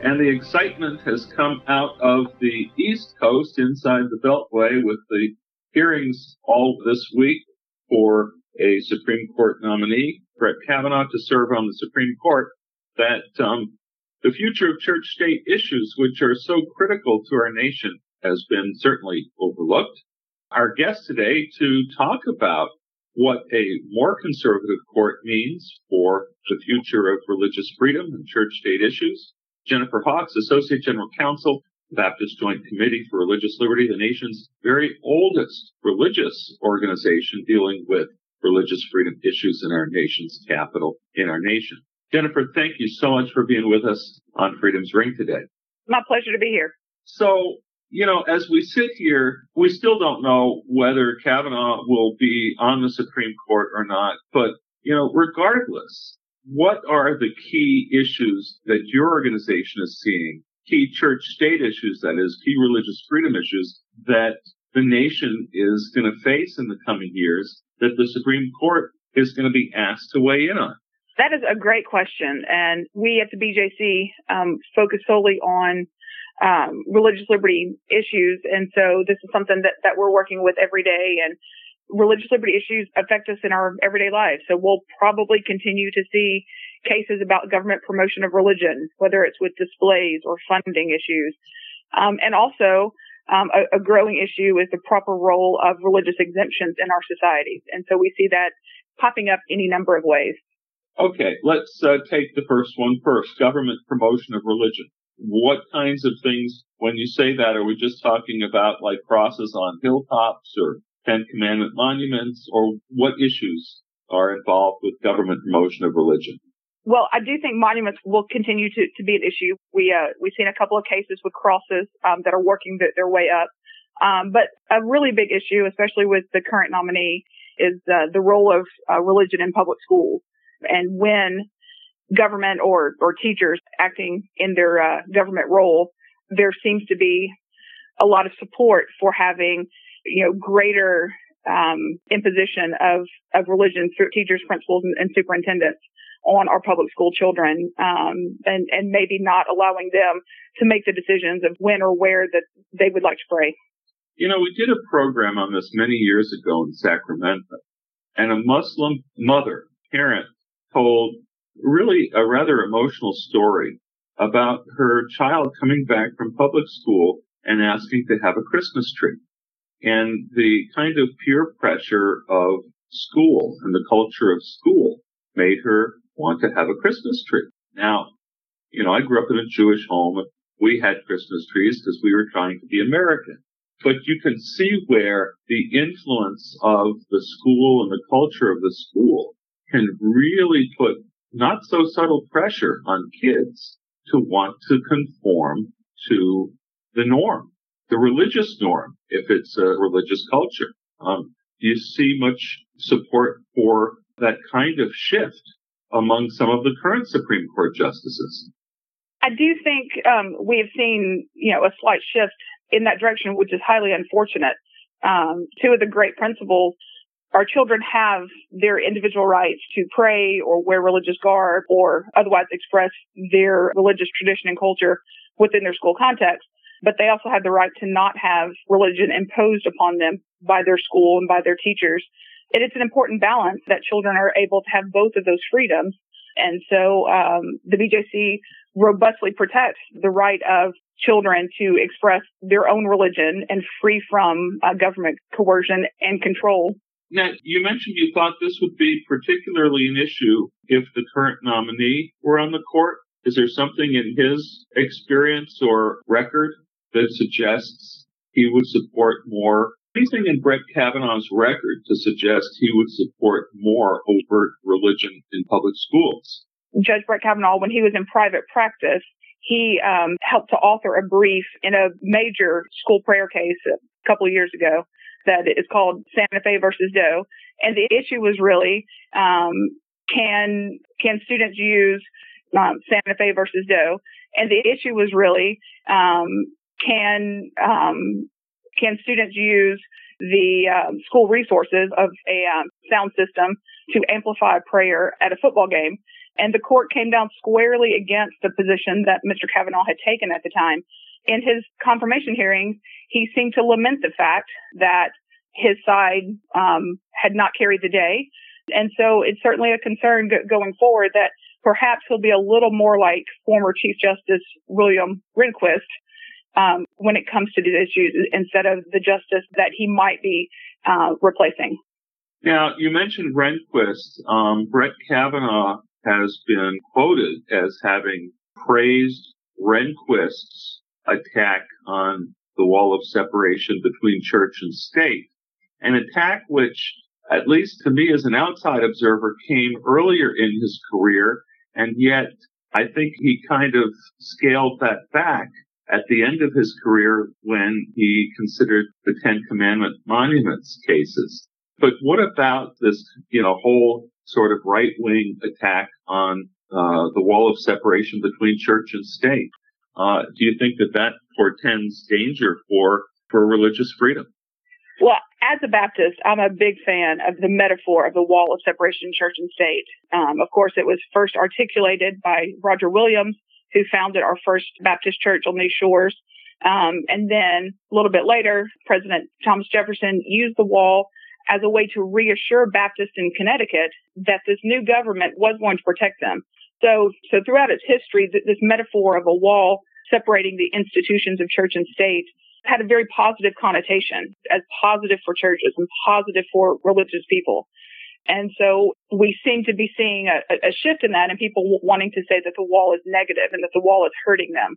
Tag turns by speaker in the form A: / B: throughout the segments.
A: and the excitement has come out of the East Coast inside the Beltway with the hearings all this week for a Supreme Court nominee, Brett Kavanaugh, to serve on the Supreme Court. That um, the future of church state issues, which are so critical to our nation, has been certainly overlooked. Our guest today to talk about what a more conservative court means for the future of religious freedom and church state issues Jennifer Hawks, Associate General Counsel, Baptist Joint Committee for Religious Liberty, the nation's very oldest religious organization dealing with religious freedom issues in our nation's capital, in our nation. Jennifer, thank you so much for being with us on Freedom's Ring today.
B: My pleasure to be here.
A: So, you know, as we sit here, we still don't know whether Kavanaugh will be on the Supreme Court or not. But, you know, regardless, what are the key issues that your organization is seeing? Key church state issues, that is, key religious freedom issues that the nation is going to face in the coming years that the Supreme Court is going to be asked to weigh in on?
B: That is a great question. And we at the BJC um, focus solely on um, religious liberty issues. And so this is something that, that we're working with every day. And religious liberty issues affect us in our everyday lives. So we'll probably continue to see cases about government promotion of religion, whether it's with displays or funding issues. Um, and also, um, a, a, growing issue is the proper role of religious exemptions in our societies. And so we see that popping up any number of ways.
A: Okay, let's uh, take the first one first government promotion of religion. What kinds of things, when you say that, are we just talking about like crosses on hilltops or Ten Commandment monuments, or what issues are involved with government promotion of religion?
B: Well, I do think monuments will continue to, to be an issue. We uh, we've seen a couple of cases with crosses um, that are working the, their way up, um, but a really big issue, especially with the current nominee, is uh, the role of uh, religion in public schools and when government or or teachers acting in their uh, government role, there seems to be a lot of support for having you know, greater um, imposition of, of religion through teachers, principals, and, and superintendents on our public school children, um, and, and maybe not allowing them to make the decisions of when or where that they would like to pray.
A: You know, we did a program on this many years ago in Sacramento, and a Muslim mother, parent, told really a rather emotional story about her child coming back from public school and asking to have a Christmas tree and the kind of peer pressure of school and the culture of school made her want to have a Christmas tree. Now, you know, I grew up in a Jewish home. We had Christmas trees because we were trying to be American. But you can see where the influence of the school and the culture of the school can really put not so subtle pressure on kids to want to conform to the norm the religious norm if it's a religious culture. Um, do you see much support for that kind of shift among some of the current Supreme Court justices?
B: I do think um, we have seen, you know, a slight shift in that direction, which is highly unfortunate. Um, two of the great principles our children have their individual rights to pray or wear religious garb or otherwise express their religious tradition and culture within their school context but they also have the right to not have religion imposed upon them by their school and by their teachers. And it's an important balance that children are able to have both of those freedoms. And so um, the BJC robustly protects the right of children to express their own religion and free from uh, government coercion and control.
A: Now, you mentioned you thought this would be particularly an issue if the current nominee were on the court. Is there something in his experience or record that suggests he would support more anything in Brett Kavanaugh's record to suggest he would support more overt religion in public schools.
B: Judge Brett Kavanaugh, when he was in private practice, he um, helped to author a brief in a major school prayer case a couple of years ago that is called Santa Fe versus Doe. And the issue was really um, can can students use um, Santa Fe versus Doe? And the issue was really um, can um, can students use the um, school resources of a um, sound system to amplify prayer at a football game? And the court came down squarely against the position that Mr. Kavanaugh had taken at the time. In his confirmation hearings, he seemed to lament the fact that his side um, had not carried the day. And so it's certainly a concern go- going forward that perhaps he'll be a little more like former Chief Justice William Rehnquist um, when it comes to these issues instead of the justice that he might be uh, replacing.
A: Now, you mentioned Rehnquist. Um, Brett Kavanaugh has been quoted as having praised Rehnquist's attack on the wall of separation between church and state, an attack which, at least to me as an outside observer, came earlier in his career, and yet I think he kind of scaled that back at the end of his career when he considered the Ten Commandment monuments cases. But what about this, you know, whole sort of right wing attack on uh, the wall of separation between church and state. Uh, do you think that that portends danger for for religious freedom?
B: Well, as a Baptist, I'm a big fan of the metaphor of the wall of separation, church and state. Um, of course, it was first articulated by Roger Williams, who founded our first Baptist church on these shores. Um, and then a little bit later, President Thomas Jefferson used the wall as a way to reassure Baptists in Connecticut that this new government was going to protect them. So, so throughout its history, this metaphor of a wall separating the institutions of church and state had a very positive connotation as positive for churches and positive for religious people. And so we seem to be seeing a, a, shift in that and people wanting to say that the wall is negative and that the wall is hurting them.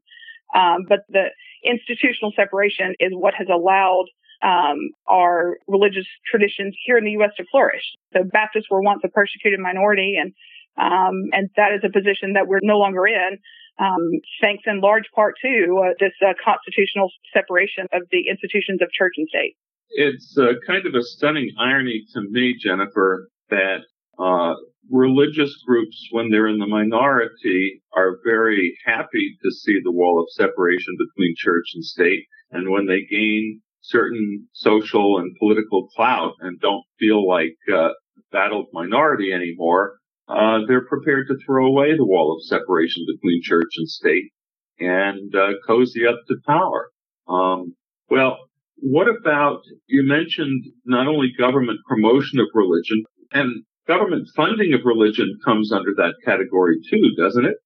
B: Um, but the institutional separation is what has allowed um, our religious traditions here in the U.S. to flourish. The Baptists were once a persecuted minority, and um, and that is a position that we're no longer in. Um, thanks in large part to uh, this uh, constitutional separation of the institutions of church and state.
A: It's uh, kind of a stunning irony to me, Jennifer, that uh, religious groups, when they're in the minority, are very happy to see the wall of separation between church and state. And when they gain certain social and political clout and don't feel like uh, battled minority anymore, uh, they're prepared to throw away the wall of separation between church and state and uh, cozy up to power. Um, well, what about you mentioned not only government promotion of religion and government funding of religion comes under that category too, doesn't it?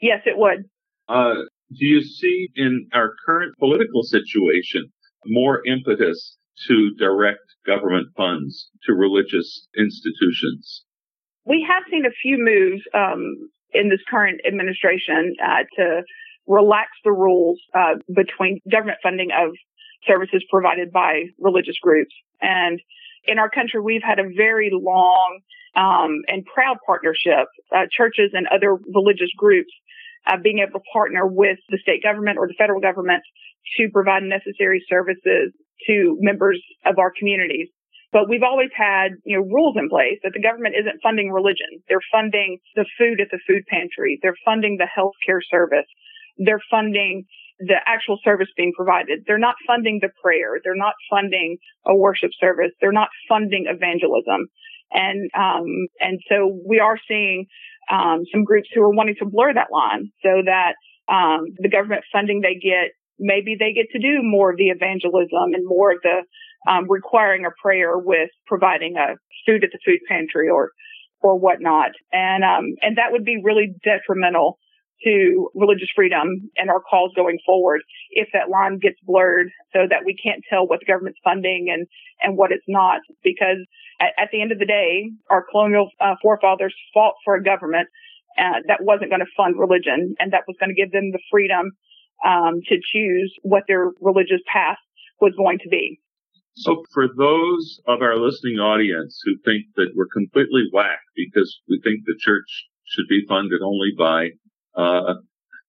B: Yes, it would.
A: Uh, do you see in our current political situation more impetus to direct government funds to religious institutions?
B: We have seen a few moves um, in this current administration uh, to relax the rules uh, between government funding of services provided by religious groups. And in our country, we've had a very long um, and proud partnership, uh, churches and other religious groups uh, being able to partner with the state government or the federal government to provide necessary services to members of our communities. But we've always had, you know, rules in place that the government isn't funding religion. They're funding the food at the food pantry. They're funding the healthcare service. They're funding the actual service being provided. They're not funding the prayer. They're not funding a worship service. They're not funding evangelism. And, um, and so we are seeing, um, some groups who are wanting to blur that line so that, um, the government funding they get maybe they get to do more of the evangelism and more of the um, requiring a prayer with providing a food at the food pantry or or whatnot, and um, and that would be really detrimental to religious freedom and our calls going forward if that line gets blurred so that we can't tell what the government's funding and and what it's not because at, at the end of the day our colonial uh, forefathers fought for a government uh, that wasn't going to fund religion and that was going to give them the freedom um, to choose what their religious path was going to be.
A: So for those of our listening audience who think that we're completely whack because we think the church should be funded only by uh,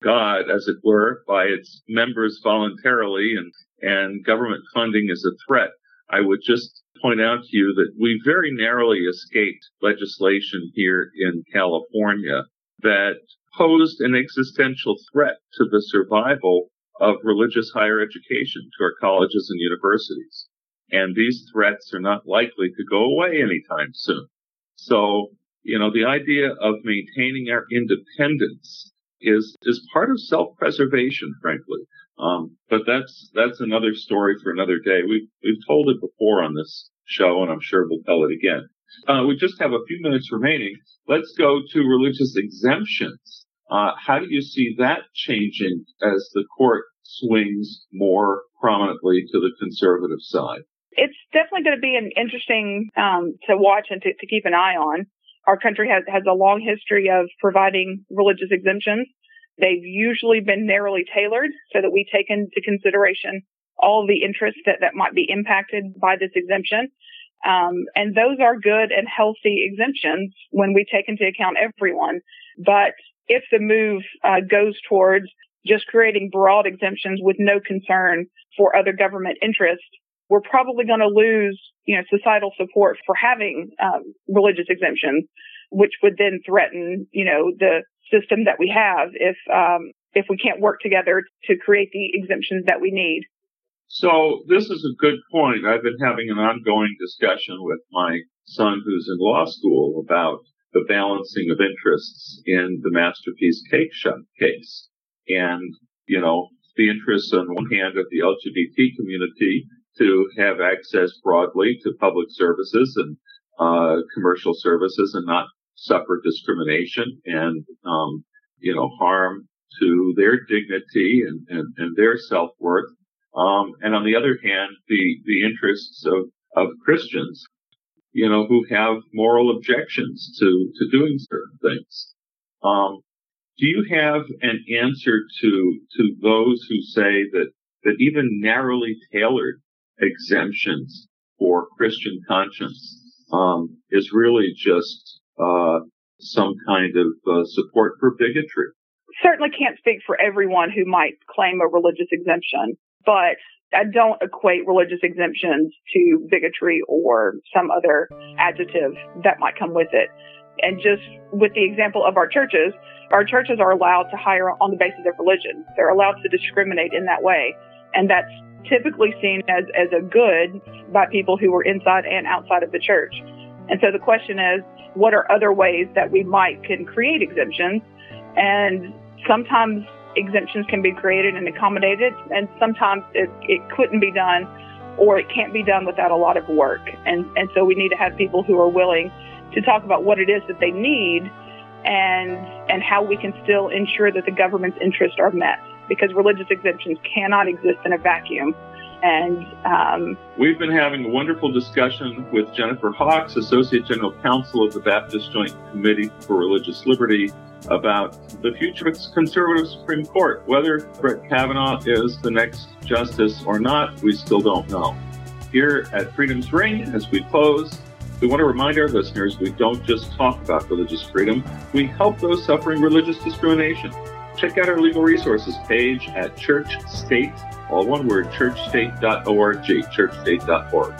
A: God, as it were, by its members voluntarily and, and government funding is a threat. I would just point out to you that we very narrowly escaped legislation here in California that posed an existential threat to the survival of religious higher education to our colleges and universities. And these threats are not likely to go away anytime soon. So, you know, the idea of maintaining our independence is, is part of self-preservation, frankly. Um, but that's, that's another story for another day. We've, we've told it before on this show, and I'm sure we'll tell it again. Uh, we just have a few minutes remaining. Let's go to religious exemptions. Uh, how do you see that changing as the court swings more prominently to the conservative side?
B: It's definitely going to be an interesting um, to watch and to, to keep an eye on. Our country has, has a long history of providing religious exemptions. They've usually been narrowly tailored so that we take into consideration all the interests that, that might be impacted by this exemption. Um, and those are good and healthy exemptions when we take into account everyone. But if the move uh, goes towards just creating broad exemptions with no concern for other government interests, we're probably going to lose, you know, societal support for having um, religious exemptions, which would then threaten, you know, the system that we have if um, if we can't work together to create the exemptions that we need.
A: So this is a good point. I've been having an ongoing discussion with my son who's in law school about the balancing of interests in the Masterpiece Cake Shop case. And, you know, the interests on one hand of the LGBT community have access broadly to public services and uh, commercial services and not suffer discrimination and, um, you know, harm to their dignity and, and, and their self-worth um, and on the other hand, the, the interests of, of Christians, you know, who have moral objections to, to doing certain things. Um, do you have an answer to, to those who say that, that even narrowly tailored exemptions for Christian conscience, um, is really just, uh, some kind of uh, support for bigotry?
B: Certainly can't speak for everyone who might claim a religious exemption but I don't equate religious exemptions to bigotry or some other adjective that might come with it. And just with the example of our churches, our churches are allowed to hire on the basis of religion. They're allowed to discriminate in that way. And that's typically seen as, as a good by people who were inside and outside of the church. And so the question is, what are other ways that we might can create exemptions? And sometimes exemptions can be created and accommodated, and sometimes it, it couldn't be done or it can't be done without a lot of work. And, and so we need to have people who are willing to talk about what it is that they need and, and how we can still ensure that the government's interests are met because religious exemptions cannot exist in a vacuum. And um,
A: we've been having a wonderful discussion with Jennifer Hawks, Associate General Counsel of the Baptist Joint Committee for Religious Liberty, about the future of the conservative Supreme Court. Whether Brett Kavanaugh is the next justice or not, we still don't know. Here at Freedom's Ring, as we close, we want to remind our listeners we don't just talk about religious freedom, we help those suffering religious discrimination. Check out our legal resources page at Church State, all one word, churchstate.org, churchstate.org.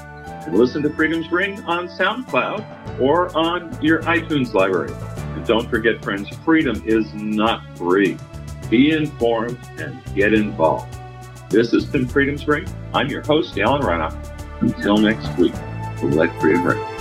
A: And listen to Freedom's Ring on SoundCloud or on your iTunes library. And don't forget, friends, freedom is not free. Be informed and get involved. This has been Freedom's Ring. I'm your host, Alan Reinach. Until next week, let freedom ring.